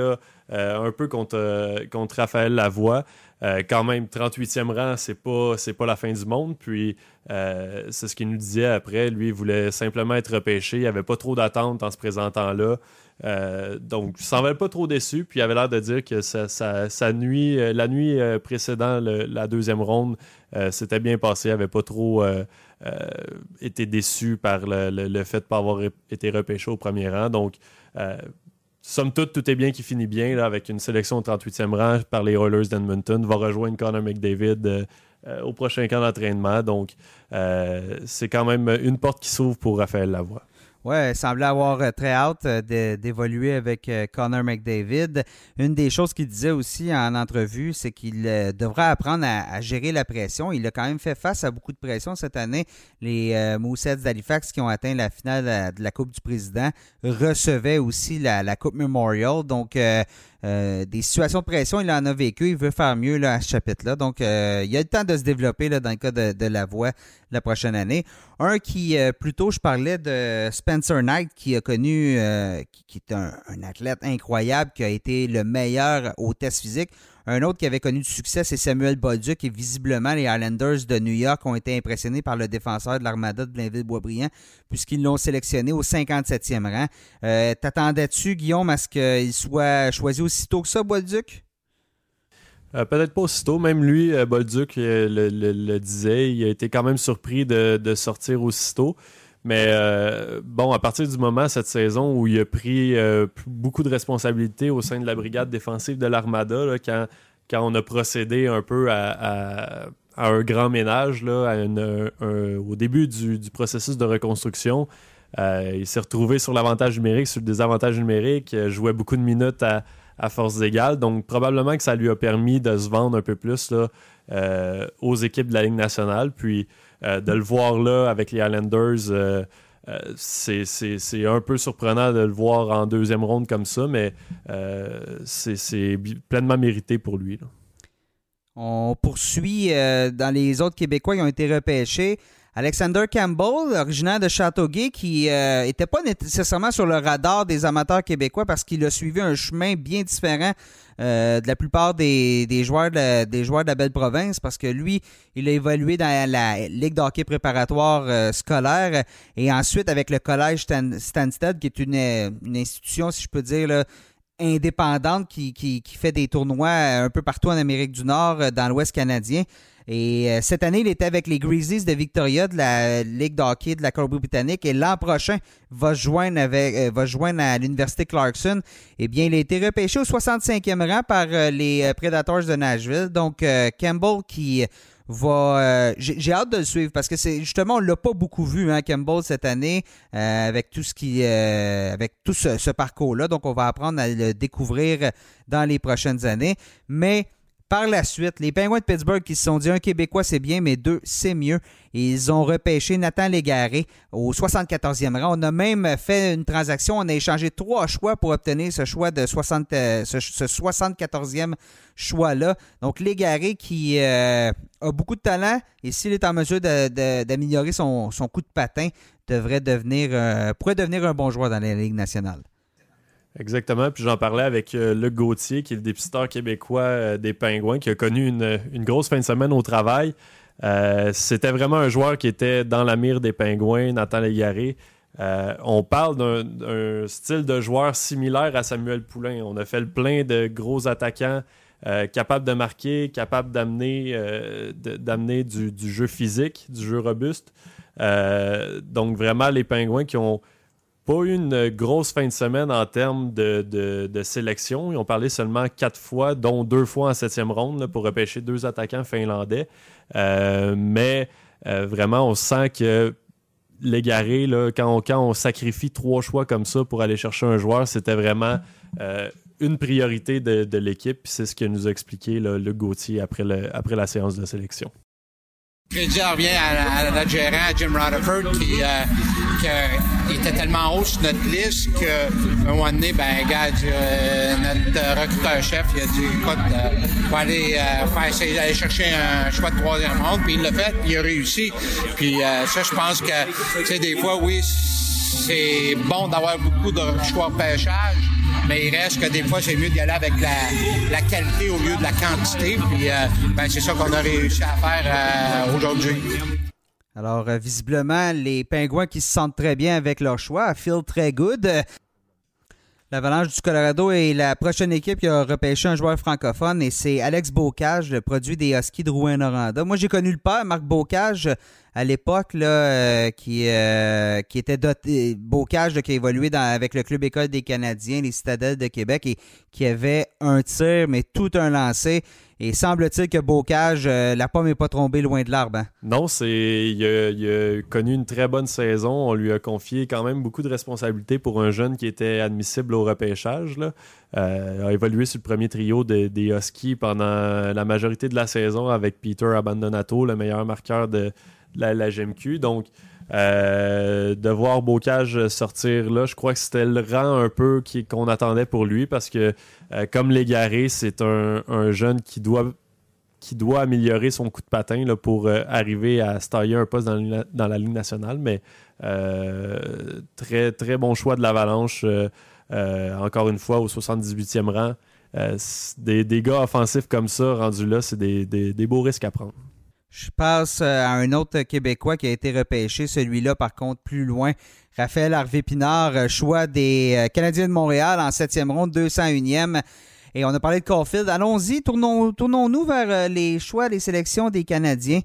un peu contre, Raphaël Lavoie. quand même, 38e rang, c'est pas, pas la fin du monde. Puis, c'est ce qu'il nous disait après. Lui, il voulait simplement être repêché. Il n'y avait pas trop d'attente en se présentant là. Euh, donc, il va pas trop déçu. Puis, il avait l'air de dire que sa, nuit, euh, la nuit euh, précédant la deuxième ronde, c'était bien passé. Il n'avait pas trop été déçu par le, fait de ne pas avoir été repêché au premier rang. Donc, somme toute, tout est bien qui finit bien avec une sélection au 38e rang par les Oilers d'Edmonton. Va rejoindre Connor McDavid au prochain camp d'entraînement. Donc, c'est quand même une porte qui s'ouvre pour Raphaël Lavoie. Ouais, il semblait avoir euh, très hâte euh, d'évoluer avec euh, Connor McDavid. Une des choses qu'il disait aussi en entrevue, c'est qu'il devra apprendre à, gérer la pression. Il a quand même fait face à beaucoup de pression cette année. Les Moussets d'Halifax qui ont atteint la finale de la Coupe du Président recevaient aussi la, Coupe Memorial. Donc, euh, des situations de pression, il en a vécu. Il veut faire mieux là, à ce chapitre-là. Donc, euh, il y a le temps de se développer là, dans le cas de, la voix la prochaine année. Un qui, euh, plutôt, je parlais de Spencer Knight, qui a connu, qui, est un, athlète incroyable, qui a été le meilleur au test physique. Un autre qui avait connu du succès, c'est Samuel Bolduc et visiblement les Islanders de New York ont été impressionnés par le défenseur de l'Armada de Blainville-Boisbriand puisqu'ils l'ont sélectionné au 57e rang. Euh, T'attendais-tu, Guillaume, à ce qu'il soit choisi aussitôt que ça, Bolduc? Euh, peut-être pas aussitôt. Même lui, euh, Bolduc, le, disait, il a été quand même surpris de, sortir aussitôt. Mais bon, à partir du moment, cette saison, où il a pris beaucoup de responsabilités au sein de la brigade défensive de l'Armada, quand, quand on a procédé un peu à, un grand ménage là, au début du, processus de reconstruction, il s'est retrouvé sur l'avantage numérique, sur le désavantage numérique, jouait beaucoup de minutes à, à force égale. Donc, probablement que ça lui a permis de se vendre un peu plus là, aux équipes de la Ligue nationale. Puis, euh, de le voir là avec les Islanders, euh, euh, c'est un peu surprenant de le voir en deuxième ronde comme ça, mais c'est pleinement mérité pour lui. On poursuit dans les autres Québécois qui ont été repêchés. Alexander Campbell, originaire de Châteauguay, qui n'était pas nécessairement sur le radar des amateurs québécois parce qu'il a suivi un chemin bien différent euh, de la plupart des, joueurs de des joueurs de la belle province parce que lui, il a évolué dans la Ligue d'hockey préparatoire euh, scolaire et ensuite avec le collège Stansted, qui est une, institution, si je peux dire, indépendante qui, qui, fait des tournois un peu partout en Amérique du Nord, euh, dans l'Ouest canadien. Et euh, cette année, il était avec les Grizzlies de Victoria de la Ligue d'hockey de la Colombie-Britannique. Et l'an prochain, va joindre, avec, euh, va joindre à l'Université Clarkson. Eh bien, il a été repêché au 65e rang par euh, les Predators de Nashville. Donc, Campbell qui va. J'ai hâte de le suivre parce que c'est justement on l'a pas beaucoup vu hein, Campbell cette année avec tout ce qui avec tout ce, ce parcours là. Donc on va apprendre à le découvrir dans les prochaines années. Mais par la suite, les Penguins de Pittsburgh qui se sont dit un Québécois c'est bien, mais deux c'est mieux. Ils ont repêché Nathan Légaré au 74e rang. On a même fait une transaction. On a échangé trois choix pour obtenir ce choix de 60, euh, ce, 74e choix-là. Donc Légaré qui euh, a beaucoup de talent et s'il est en mesure d'améliorer son, coup de patin, devrait devenir, euh, pourrait devenir un bon joueur dans la Ligue nationale. Exactement. Puis j'en parlais avec euh, Luc Gauthier, qui est le dépisteur québécois euh, des Pingouins, qui a connu une, grosse fin de semaine au travail. Euh, c'était vraiment un joueur qui était dans la mire des Pingouins, Nathan Légaré. on parle d'un style de joueur similaire à Samuel Poulain. On a fait le plein de gros attaquants capables de marquer, capables d'amener du, du, jeu physique, du jeu robuste. donc vraiment les Pingouins qui ont pas eu une grosse fin de semaine en termes de, sélection. Ils ont parlé seulement quatre fois, dont deux fois en septième ronde pour repêcher deux attaquants finlandais. Euh, mais euh, vraiment, on sent que l'égaré, quand on, quand on sacrifie trois choix comme ça pour aller chercher un joueur, c'était vraiment euh, une priorité de, l'équipe. C'est ce que nous a expliqué le Gauthier après, après la séance de sélection. Crédit revient à, notre gérant, Jim Rutherford, qui, euh, était tellement haut sur notre liste qu'à un moment donné, ben, gars, euh, notre recruteur-chef, il a dit, écoute, euh, va aller euh, faire essayer d'aller chercher un choix de troisième ronde, puis il l'a fait, puis il a réussi. Puis ça, je pense que, tu sais, des fois, oui, c'est bon d'avoir beaucoup de choix de pêchage, Mais il reste que des fois, c'est mieux d'y aller avec la, qualité au lieu de la quantité. Puis ben, c'est ça qu'on a réussi à faire aujourd'hui. Alors, visiblement, les Pingouins qui se sentent très bien avec leur choix, feel très good. L'Avalanche du Colorado est la prochaine équipe qui a repêché un joueur francophone et c'est Alex Bocage, le produit des Huskies de Rouen-Noranda. Moi, j'ai connu le père, Marc Bocage, à l'époque, là, euh, qui, euh, qui était doté, Bocage, qui a évolué avec le Club École des Canadiens, les Citadelles de Québec, et qui avait un tir, mais tout un lancé. Et semble-t-il que Bocage, euh, la pomme n'est pas tombée loin de l'arbre. Hein? Non, c'est il a, connu une très bonne saison. On lui a confié quand même beaucoup de responsabilités pour un jeune qui était admissible au repêchage. Là. A évolué sur le premier trio des Huskies pendant la majorité de la saison avec Peter Abandonato, le meilleur marqueur de, la, la GMQ. Donc, euh, de voir Bocage sortir là, je crois que c'était le rang un peu qu'on attendait pour lui parce que, euh, comme l'égaré, c'est un, jeune qui doit, améliorer son coup de patin pour euh, arriver à se un poste dans, la Ligue nationale. Mais très, très bon choix de l'Avalanche, encore une fois, au 78e rang. Des, gars offensifs comme ça, rendus là, c'est des beaux risques à prendre. Je passe euh, à un autre Québécois qui a été repêché, celui-là par contre plus loin. Raphaël Harvey-Pinard, euh, choix des euh, Canadiens de Montréal en septième ronde, 201e. Et on a parlé de Caulfield. Allons-y, tournons-nous vers les choix, les sélections des Canadiens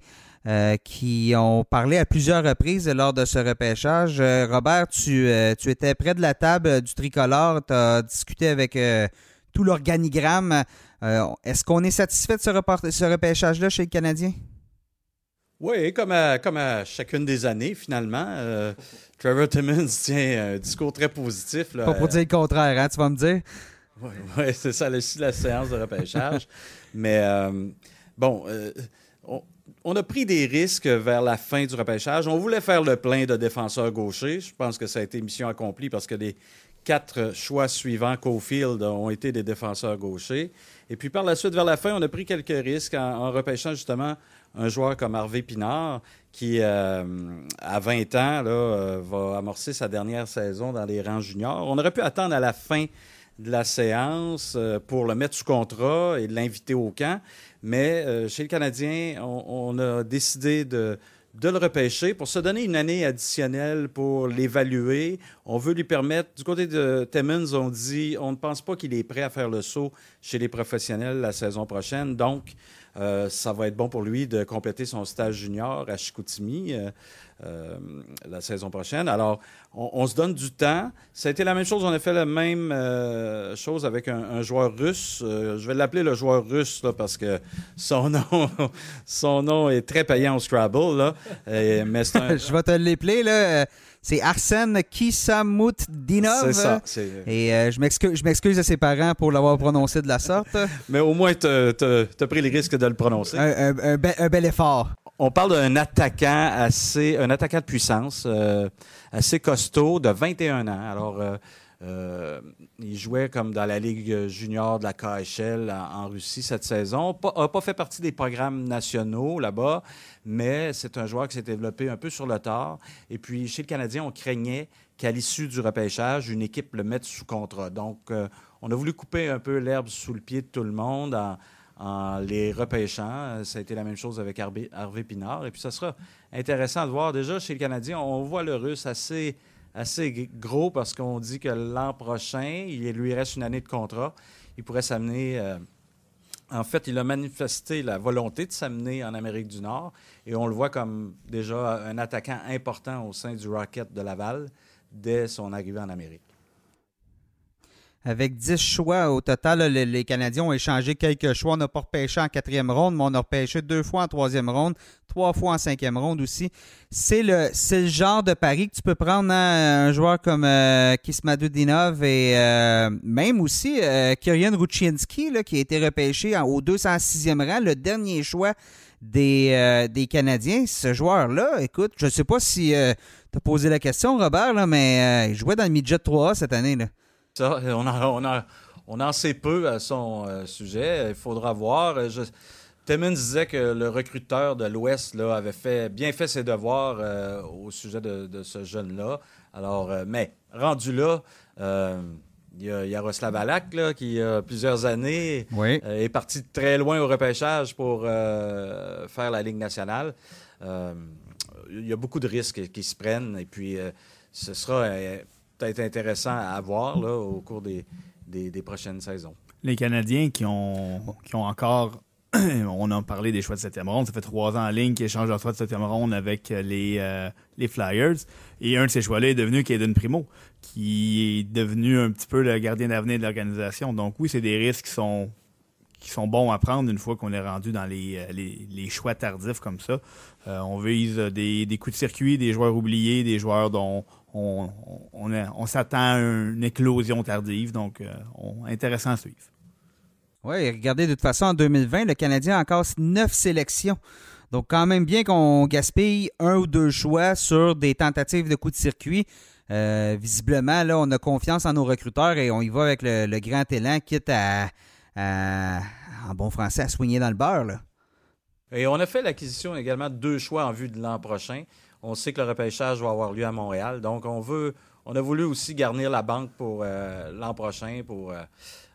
qui ont parlé à plusieurs reprises lors de ce repêchage. Robert, tu, étais près de la table du tricolore, tu as discuté avec tout l'organigramme. Est-ce qu'on est satisfait de ce repêchage-là chez les Canadiens? Oui, comme à, comme à chacune des années, finalement. Euh, Trevor Timmons tient un discours très positif. Pas pour dire le contraire, hein, tu vas me dire? Oui, ouais, c'est ça, aussi la séance de repêchage. Mais euh, bon, euh, on, a pris des risques vers la fin du repêchage. On voulait faire le plein de défenseurs gauchers. Je pense que ça a été mission accomplie parce que les quatre choix suivants, Cofield, ont été des défenseurs gauchers. Et puis par la suite, vers la fin, on a pris quelques risques en repêchant justement un joueur comme Harvey Pinard, qui, euh, à 20 ans, là, euh, va amorcer sa dernière saison dans les rangs juniors. On aurait pu attendre à la fin de la séance euh, pour le mettre sous contrat et l'inviter au camp, mais chez le Canadien, on, a décidé de, le repêcher pour se donner une année additionnelle pour l'évaluer. On veut lui permettre, du côté de Timmons, on dit, on ne pense pas qu'il est prêt à faire le saut chez les professionnels la saison prochaine. Donc, euh, ça va être bon pour lui de compléter son stage junior à Chicoutimi euh, euh, la saison prochaine. Alors, on, se donne du temps. Ça a été la même chose. On a fait la même chose avec un, joueur russe. je vais l'appeler le joueur russe là, parce que son nom, son nom est très payant au Scrabble. Là. mais je vais te l'appeler. C'est Arsène Kisamoutdinov. C'est ça. Et euh, je m'excuse à ses parents pour l'avoir prononcé de la sorte. Mais au moins, tu as pris les risques de le prononcer. Un, bel effort. On parle d'un attaquant assez, un attaquant de puissance, euh, assez costaud, de 21 ans. Alors, euh, euh, il jouait comme dans la Ligue junior de la KHL en, Russie cette saison. n'a pas fait partie des programmes nationaux là-bas, mais c'est un joueur qui s'est développé un peu sur le tard. Et puis, chez le Canadien, on craignait qu'à l'issue du repêchage, une équipe le mette sous contrat. Donc, euh, on a voulu couper un peu l'herbe sous le pied de tout le monde en, les repêchant. Ça a été la même chose avec Harvey Pinard. Et puis, ça sera intéressant de voir. Déjà, chez le Canadien, on voit le Russe assez assez gros parce qu'on dit que l'an prochain, il lui reste une année de contrat. Il pourrait s'amener. Euh, en fait, il a manifesté la volonté de s'amener en Amérique du Nord et on le voit comme déjà un attaquant important au sein du Rocket de Laval dès son arrivée en Amérique. Avec 10 choix au total, les, Canadiens ont échangé quelques choix. On n'a pas repêché en quatrième ronde, mais on a repêché deux fois en troisième ronde, trois fois en cinquième ronde aussi. C'est le, le genre de pari que tu peux prendre hein, un joueur comme euh, Kismadudinov et euh, même aussi euh, Kyrian Ruchinski, qui a été repêché au 206e rang, le dernier choix des, euh, des Canadiens. Ce joueur-là, écoute, je ne sais pas si tu as posé la question, Robert, là, mais il jouait dans le midget 3A cette année. Là. Ça, on, a, on, en sait peu à son euh, sujet. Il faudra voir. Euh, je, Timmons disait que le recruteur de l'Ouest avait fait, bien fait ses devoirs euh, au sujet de, ce jeune-là. Alors, mais rendu là, il y a Yaroslav Alak, là, qui, il y a plusieurs années, Oui. est parti de très loin au repêchage pour faire la Ligue nationale. Il y a beaucoup de risques qui se prennent et puis ce sera peut-être intéressant à voir là, au cours des, prochaines saisons. Les Canadiens qui ont, encore. on a parlé des choix de septième ronde. Ça fait trois ans en ligne qu'ils échangent leur choix de septième ronde avec euh, les, euh, les Flyers. Et un de ces choix-là est devenu Caden Primo, qui est devenu un petit peu le gardien d'avenir de l'organisation. Donc oui, c'est des risques qui sont, qui sont bons à prendre une fois qu'on est rendu dans les, euh, choix tardifs comme ça. On vise des, des coups de circuit, des joueurs oubliés, des joueurs dont on, on, on, on s'attend à une éclosion tardive. Donc, euh, on- intéressant à suivre. Oui, regardez, de toute façon, en 2020, le Canadien a encore neuf sélections. Donc, quand même bien qu'on gaspille un ou deux choix sur des tentatives de coup de circuit. Euh, visiblement, là, on a confiance en nos recruteurs et on y va avec le, le grand élan, quitte à, à- en bon français, à soigner dans le beurre. Là. Et on a fait l'acquisition également de deux choix en vue de l'an prochain. On sait que le repêchage va avoir lieu à Montréal. Donc, on veut, on a voulu aussi garnir la banque pour euh, l'an prochain pour euh,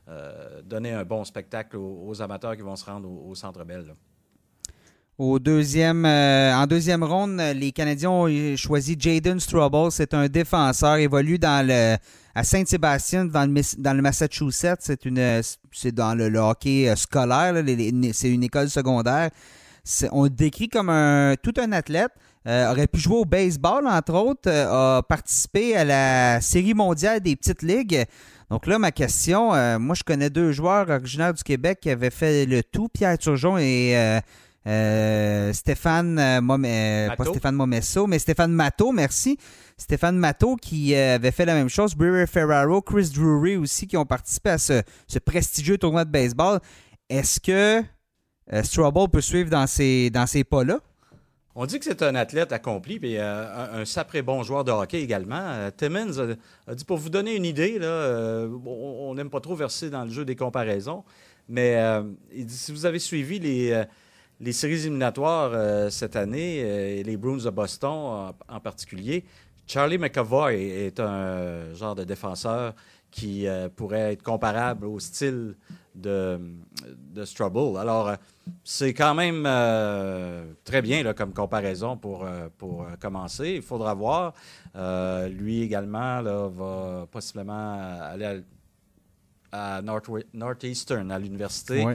euh, donner un bon spectacle aux, amateurs qui vont se rendre au, Centre Bell. Au deuxième, en deuxième ronde, les Canadiens ont choisi Jaden Strobel. C'est un défenseur, évolue dans à Saint-Sébastien, dans le, Miss- dans le Massachusetts. C'est une, c'est dans le, le hockey scolaire. c'est une école secondaire. On le décrit comme un, tout un athlète. Euh, aurait pu jouer au baseball, entre autres. euh, a participé à la Série mondiale des petites ligues. Donc là, ma question, euh, moi, je connais deux joueurs originaires du Québec qui avaient fait le tout, Pierre Turgeon et Stéphane pas. Stéphane Momesso, mais Stéphane Matteau, merci. Stéphane Matteau qui avait fait la même chose. Brewer Ferraro, Chris Drury aussi qui ont participé à ce, ce prestigieux tournoi de baseball. Est-ce que Strobel peut suivre dans ces, dans ces pas-là? On dit que c'est un athlète accompli, puis euh, un, un sacré bon joueur de hockey également. Euh, Timmins a, dit, pour vous donner une idée, euh, on n'aime pas trop verser dans le jeu des comparaisons, mais euh, il dit, si vous avez suivi les, séries éliminatoires cette année, les Bruins de Boston en, particulier, Charlie McAvoy est un genre de défenseur qui pourrait être comparable au style de, de Strubble. Alors, c'est quand même euh, très bien là, comme comparaison pour, euh, pour euh, commencer. Il faudra voir. Euh, lui également là, va possiblement aller à, Northeastern, à l'université,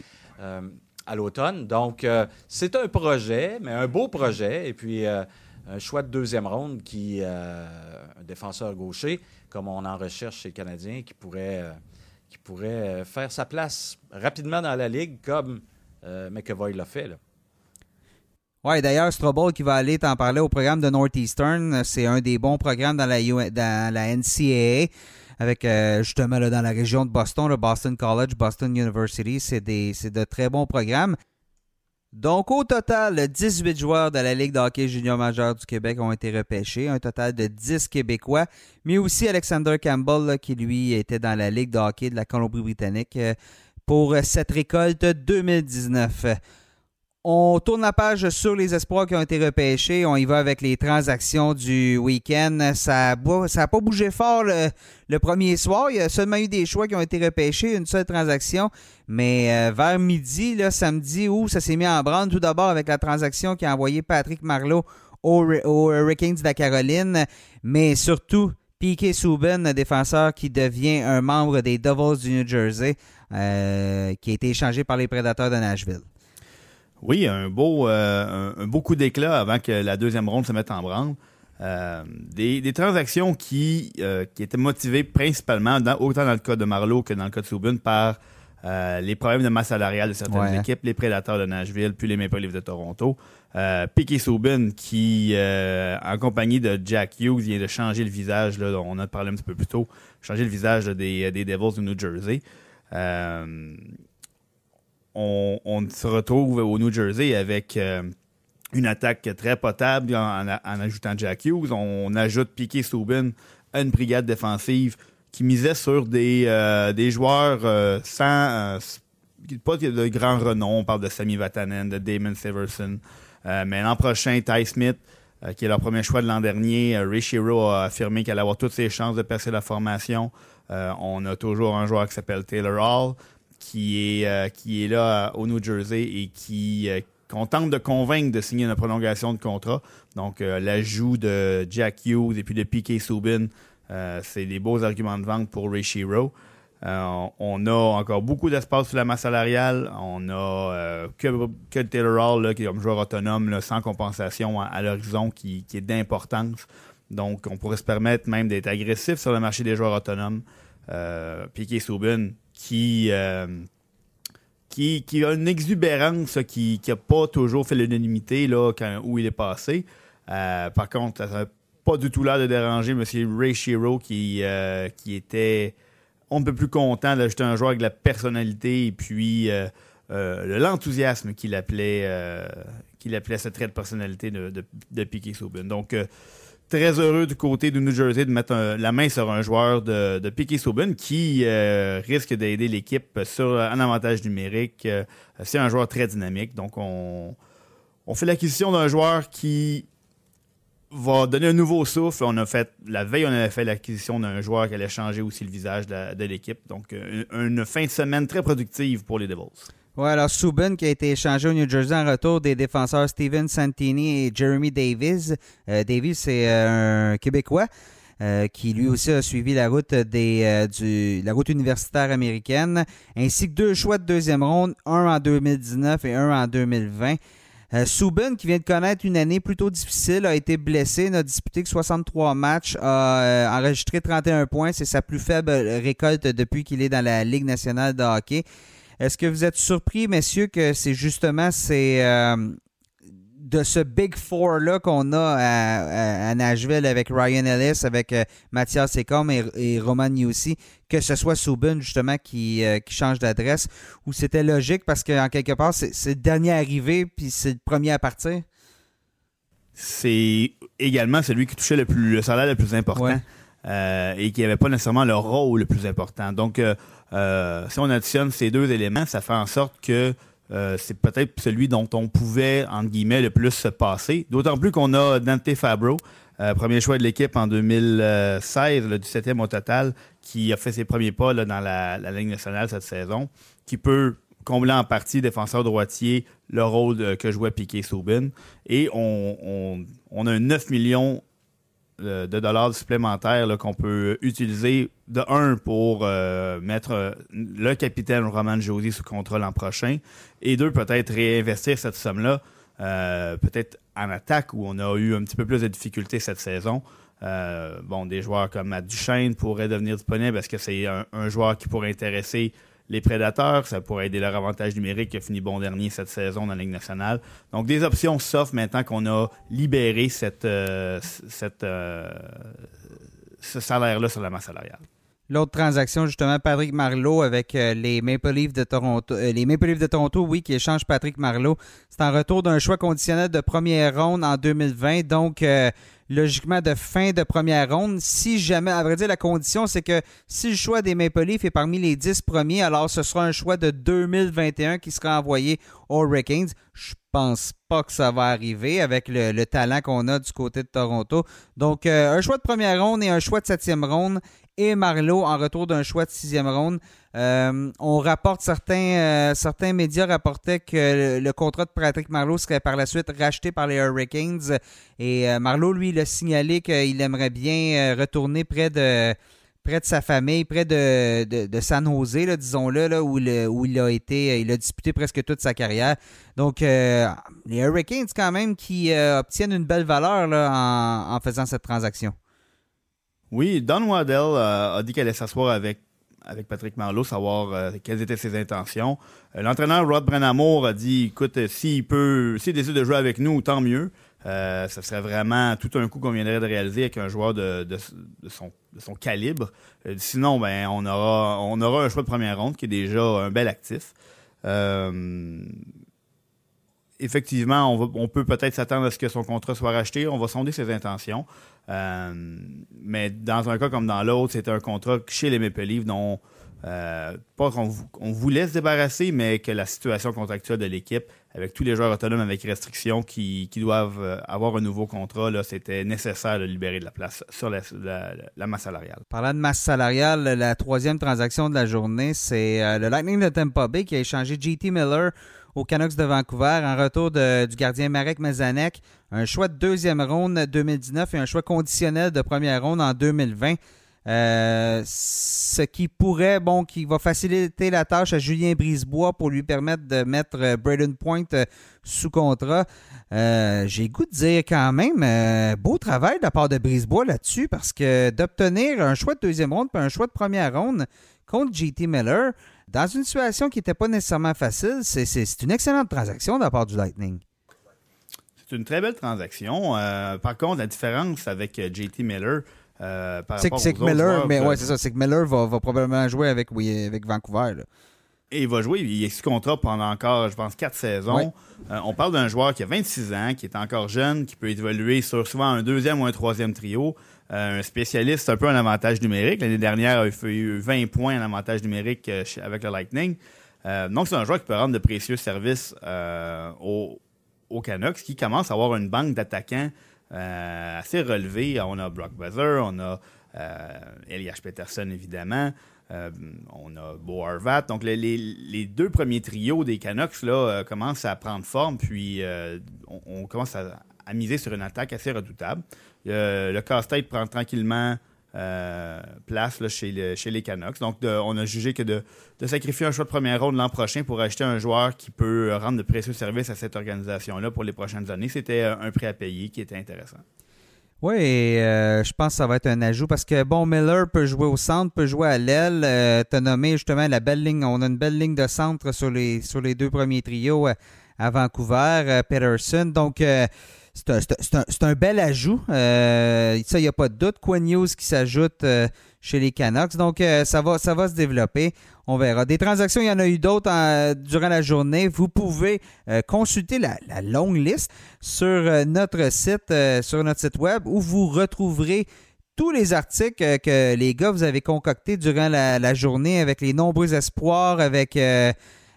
à l'automne. Donc, c'est un projet, mais un beau projet. Et puis, un choix de deuxième ronde qui, un défenseur gaucher, comme on en recherche chez le Canadien, qui pourrait, qui pourrait faire sa place rapidement dans la Ligue, comme euh, McAvoy l'a fait. là. Oui, d'ailleurs, Strobel qui va aller t'en parler au programme de Northeastern, c'est un des bons programmes dans la, NCAA, avec euh, justement là, dans la région de Boston, le Boston College, Boston University. C'est de très bons programmes. Donc, au total, 18 joueurs de la Ligue de hockey junior majeur du Québec ont été repêchés, un total de 10 Québécois, mais aussi Alexander Campbell, qui lui était dans la Ligue de hockey de la Colombie-Britannique euh, pour cette récolte 2019. On tourne la page sur les espoirs qui ont été repêchés. On y va avec les transactions du week-end. Ça n'a pas bougé fort le, premier soir. Il y a seulement eu des choix qui ont été repêchés, une seule transaction. Mais euh, vers midi, là, samedi, où ça s'est mis en branle, tout d'abord avec la transaction qui a envoyé Patrick Marleau aux, aux Hurricanes de la Caroline, mais surtout P.K. Subban, défenseur qui devient un membre des Devils du New Jersey, euh, qui a été échangé par les Prédateurs de Nashville. Oui, un beau, euh, un, un beau coup d'éclat avant que la deuxième ronde se mette en branle. Euh, des, des transactions qui, qui étaient motivées principalement, dans- autant dans le cas de Marlowe que dans le cas de Subban, par euh, les problèmes de masse salariale de certaines Ouais. équipes, les Prédateurs de Nashville, puis les Maple Leafs de Toronto. Euh, Piquet Subban, qui, euh, en compagnie de Jack Hughes, vient de changer le visage, là, on a parlé un petit peu plus tôt, changer le visage là, des, des Devils du New Jersey. Euh, on, se retrouve au New Jersey avec euh, une attaque très potable en, ajoutant Jack Hughes. On, ajoute Piquet Subban à une brigade défensive qui misait sur des, euh, des joueurs sans pas de grand renom. On parle de Sami Vatanen, de Damon Severson. Mais l'an prochain, Ty Smith, qui est leur premier choix de l'an dernier, Shero a affirmé qu'elle allait avoir toutes ses chances de percer la formation. Euh, on a toujours un joueur qui s'appelle Taylor Hall, qui est, euh, là au New Jersey et qui qu'on tente de convaincre de signer une prolongation de contrat. Donc, l'ajout de Jack Hughes et puis de P.K. Subin, c'est des beaux arguments de vente pour Ray Shiro. Euh, on a encore beaucoup d'espace sur la masse salariale. On a euh, que, Taylor Hall, qui est comme joueur autonome, sans compensation à, l'horizon, qui, est d'importance. Donc, on pourrait se permettre même d'être agressif sur le marché des joueurs autonomes. Euh, Piquet euh, qui, qui, a une exubérance qui n'a pas toujours fait l'unanimité où il est passé. par contre, ça n'a pas du tout l'air de déranger M. Ray Shiro, qui, qui était on ne peut plus content d'ajouter un joueur avec la personnalité et puis euh, euh, l'enthousiasme qu'il appelait, euh, qu'il appelait ce trait de personnalité de, de, de Piquet Souben. Donc, très heureux du côté du New Jersey de mettre la main sur un joueur de, de Piquet qui risque d'aider l'équipe sur un avantage numérique. c'est un joueur très dynamique. Donc, on, on fait l'acquisition d'un joueur qui va donner un nouveau souffle. On a fait la veille, on avait fait l'acquisition d'un joueur qui allait changer aussi le visage de, l'équipe. Donc, euh, une, fin de semaine très productive pour les Devils. Oui, alors Subban qui a été échangé au New Jersey en retour des défenseurs Steven Santini et Jeremy Davis. Euh, Davis, c'est euh, un Québécois. qui lui aussi a suivi la route universitaire américaine, ainsi que deux choix de deuxième ronde, un en 2019 et un en 2020. Euh, qui vient de connaître une année plutôt difficile, a été blessé, n'a disputé que 63 matchs, a euh, enregistré 31 points. C'est sa plus faible récolte depuis qu'il est dans la Ligue nationale de hockey. Est-ce que vous êtes surpris, messieurs, que c'est justement ces, euh, de ce Big Four-là qu'on a à, Nashville avec Ryan Ellis, avec euh, Mathias Sekom et, Roman Yussi, que ce soit Subin justement qui, euh, qui change d'adresse, ou c'était logique parce qu'en quelque part, c'est le dernier arrivé puis c'est le premier à partir? C'est également celui qui touchait le, plus, le salaire le plus important. Euh, et qui n'avait pas nécessairement le rôle le plus important. Donc, si on additionne ces deux éléments, ça fait en sorte que euh, c'est peut-être celui dont on pouvait, entre guillemets, le plus se passer. D'autant plus qu'on a Dante Fabro, euh, premier choix de l'équipe en 2016, le 17e au total, qui a fait ses premiers pas dans la, Ligue nationale cette saison, qui peut combler en partie défenseur droitier le rôle que jouait Piquet Soubin. Et on, on, a un 9 millions de dollars supplémentaires qu'on peut utiliser de un pour euh, mettre euh, le capitaine Roman Josie sous contrôle l'an prochain et deux peut-être réinvestir cette somme-là euh, peut-être en attaque où on a eu un petit peu plus de difficultés cette saison. bon, des joueurs comme Matt Duchesne pourraient devenir disponibles parce que c'est un, joueur qui pourrait intéresser les prédateurs. Ça pourrait aider leur avantage numérique qui a fini bon dernier cette saison dans la Ligue nationale. Donc, des options s'offrent maintenant qu'on a libéré cette, euh, cette, euh, ce salaire-là sur la masse salariale. L'autre transaction, justement, Patrick Marleau avec euh, les Maple Leafs de Toronto. les Maple Leafs de Toronto, oui, qui échangent Patrick Marleau. C'est en retour d'un choix conditionnel de première ronde en 2020. Donc, logiquement de fin de première ronde. Si jamais, à vrai dire, la condition, c'est que si le choix des Maple Leafs est parmi les 10 premiers, alors ce sera un choix de 2021 qui sera envoyé aux Hurricanes. Je pense pas que ça va arriver avec le, talent qu'on a du côté de Toronto. Donc, euh, un choix de première ronde et un choix de septième ronde et Marlowe en retour d'un choix de sixième ronde. Euh, on rapporte, certains, euh, certains médias rapportaient que le, contrat de Patrick Marlowe serait par la suite racheté par les Hurricanes. Et euh, Marlowe, lui, il a signalé qu'il aimerait bien retourner près de près de sa famille, près de, de, San Jose, disons-le, là, où, où, il a été, il a disputé presque toute sa carrière. Donc, les Hurricanes, quand même, qui obtiennent une belle valeur en, faisant cette transaction. Oui, Don Waddell a dit qu'elle allait s'asseoir avec avec Patrick Marleau, savoir euh, quelles étaient ses intentions. Euh, l'entraîneur Rod Brennamour a dit écoute, euh, s'il peut, s'il décide de jouer avec nous, tant mieux. ça serait vraiment tout un coup qu'on viendrait de réaliser avec un joueur de, son, son, calibre. sinon, ben, on aura, on aura un choix de première ronde qui est déjà un bel actif. effectivement, on, on peut peut-être s'attendre à ce que son contrat soit racheté. On va sonder ses intentions. Euh, mais dans un cas comme dans l'autre, c'était un contrat chez les Maple Leafs dont Euh, pas qu'on on voulait se débarrasser, mais que la situation contractuelle de l'équipe, avec tous les joueurs autonomes avec restrictions qui, qui doivent euh, avoir un nouveau contrat, là, c'était nécessaire de libérer de la place sur la, masse salariale. Parlant de masse salariale, la troisième transaction de la journée, c'est le Lightning de Tampa Bay qui a échangé JT Miller aux Canucks de Vancouver en retour du gardien Marek Mazanek, un choix de deuxième ronde 2019 et un choix conditionnel de première ronde en 2020. Euh, ce qui pourrait, bon, qui va faciliter la tâche à Julien Brisebois pour lui permettre de mettre euh, Braden Point euh, sous contrat. J'ai goût de dire quand même, beau travail de la part de Brisebois là-dessus parce que d'obtenir un choix de deuxième ronde puis un choix de première ronde contre JT Miller, dans une situation qui n'était pas nécessairement facile, c'est- une excellente transaction de la part du Lightning. C'est une très belle transaction. Euh, par contre, la différence avec euh, JT Miller, euh, par C'est que Miller, mais euh, ouais, c'est ça, c'est que Miller va, va probablement jouer avec, oui, avec Vancouver. là. Et il va jouer, il est sous contrat pendant encore, je pense, quatre saisons. Ouais. Euh, on parle d'un joueur qui a 26 ans, qui est encore jeune, qui peut évoluer sur souvent un deuxième ou un troisième trio. Euh, un spécialiste, un peu un avantage numérique. L'année dernière, il a eu 20 points en avantage numérique euh, avec le Lightning. Euh, donc, c'est un joueur qui peut rendre de précieux services aux, aux Canucks, qui commence à avoir une banque d'attaquants assez relevée. On a Brock Buzzer, on a Elias Peterson, évidemment. On a Bo Horvat. Donc, les, deux premiers trios des Canucks là, commencent à prendre forme, puis on, commence à miser sur une attaque assez redoutable. Euh, le casse-tête prend tranquillement euh, place chez, le- chez les Canucks. Donc, on a jugé que de, sacrifier un choix de première ronde l'an prochain pour acheter un joueur qui peut rendre de précieux services à cette organisation-là pour les prochaines années, c'était un prix à payer qui était intéressant. Oui, euh, je pense que ça va être un ajout parce que, bon, Miller peut jouer au centre, peut jouer à l'aile. Euh, T'as nommé justement la belle ligne. On a une belle ligne de centre sur les, deux premiers trios à Vancouver, Peterson. Donc, c'est un, un- un- bel ajout. Euh, ça, il n'y a pas de doute. Quinn Hughes qui s'ajoute euh, chez les Canucks? Donc, euh, ça, va, ça va se développer. On verra. Des transactions, il y en a eu d'autres durant la journée. Vous pouvez consulter la, longue liste sur notre site, sur notre site web, où vous retrouverez tous les articles que les gars vous avez concoctés durant la, la journée avec les nombreux espoirs, avec,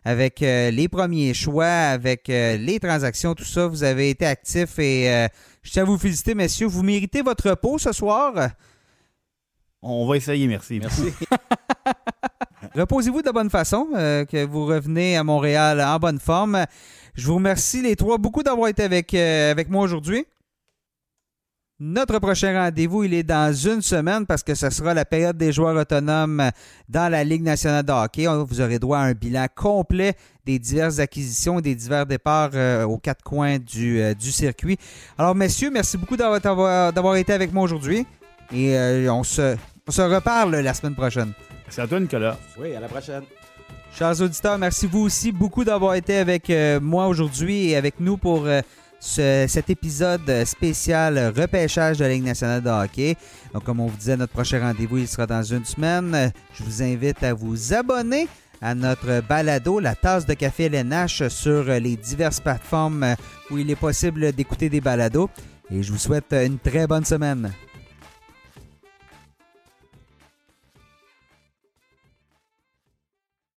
avec euh, les premiers choix, avec euh, les transactions, tout ça. Vous avez été actifs et euh, je tiens à vous féliciter, messieurs. Vous méritez votre repos ce soir. On va essayer, merci. Merci. Reposez-vous de bonne façon, euh, que vous revenez à Montréal en bonne forme. Je vous remercie les trois beaucoup d'avoir été avec, euh, avec moi aujourd'hui. Notre prochain rendez-vous, il est dans une semaine parce que ce sera la période des joueurs autonomes dans la Ligue nationale de hockey. Vous aurez droit à un bilan complet des diverses acquisitions et des divers départs euh, aux quatre coins du, euh, du circuit. Alors, messieurs, merci beaucoup d'avoir- été avec moi aujourd'hui. Et euh, on, se, on se reparle la semaine prochaine. C'est à toi, Nicolas. Oui, à la prochaine. Chers auditeurs, merci vous aussi beaucoup d'avoir été avec euh, moi aujourd'hui et avec nous pour euh, ce- cet épisode spécial repêchage de la Ligue nationale de hockey. Comme on vous disait, notre prochain rendez-vous, il sera dans une semaine. Je vous invite à vous abonner à notre balado, la tasse de café LNH, sur les diverses plateformes où il est possible d'écouter des balados. Et je vous souhaite une très bonne semaine.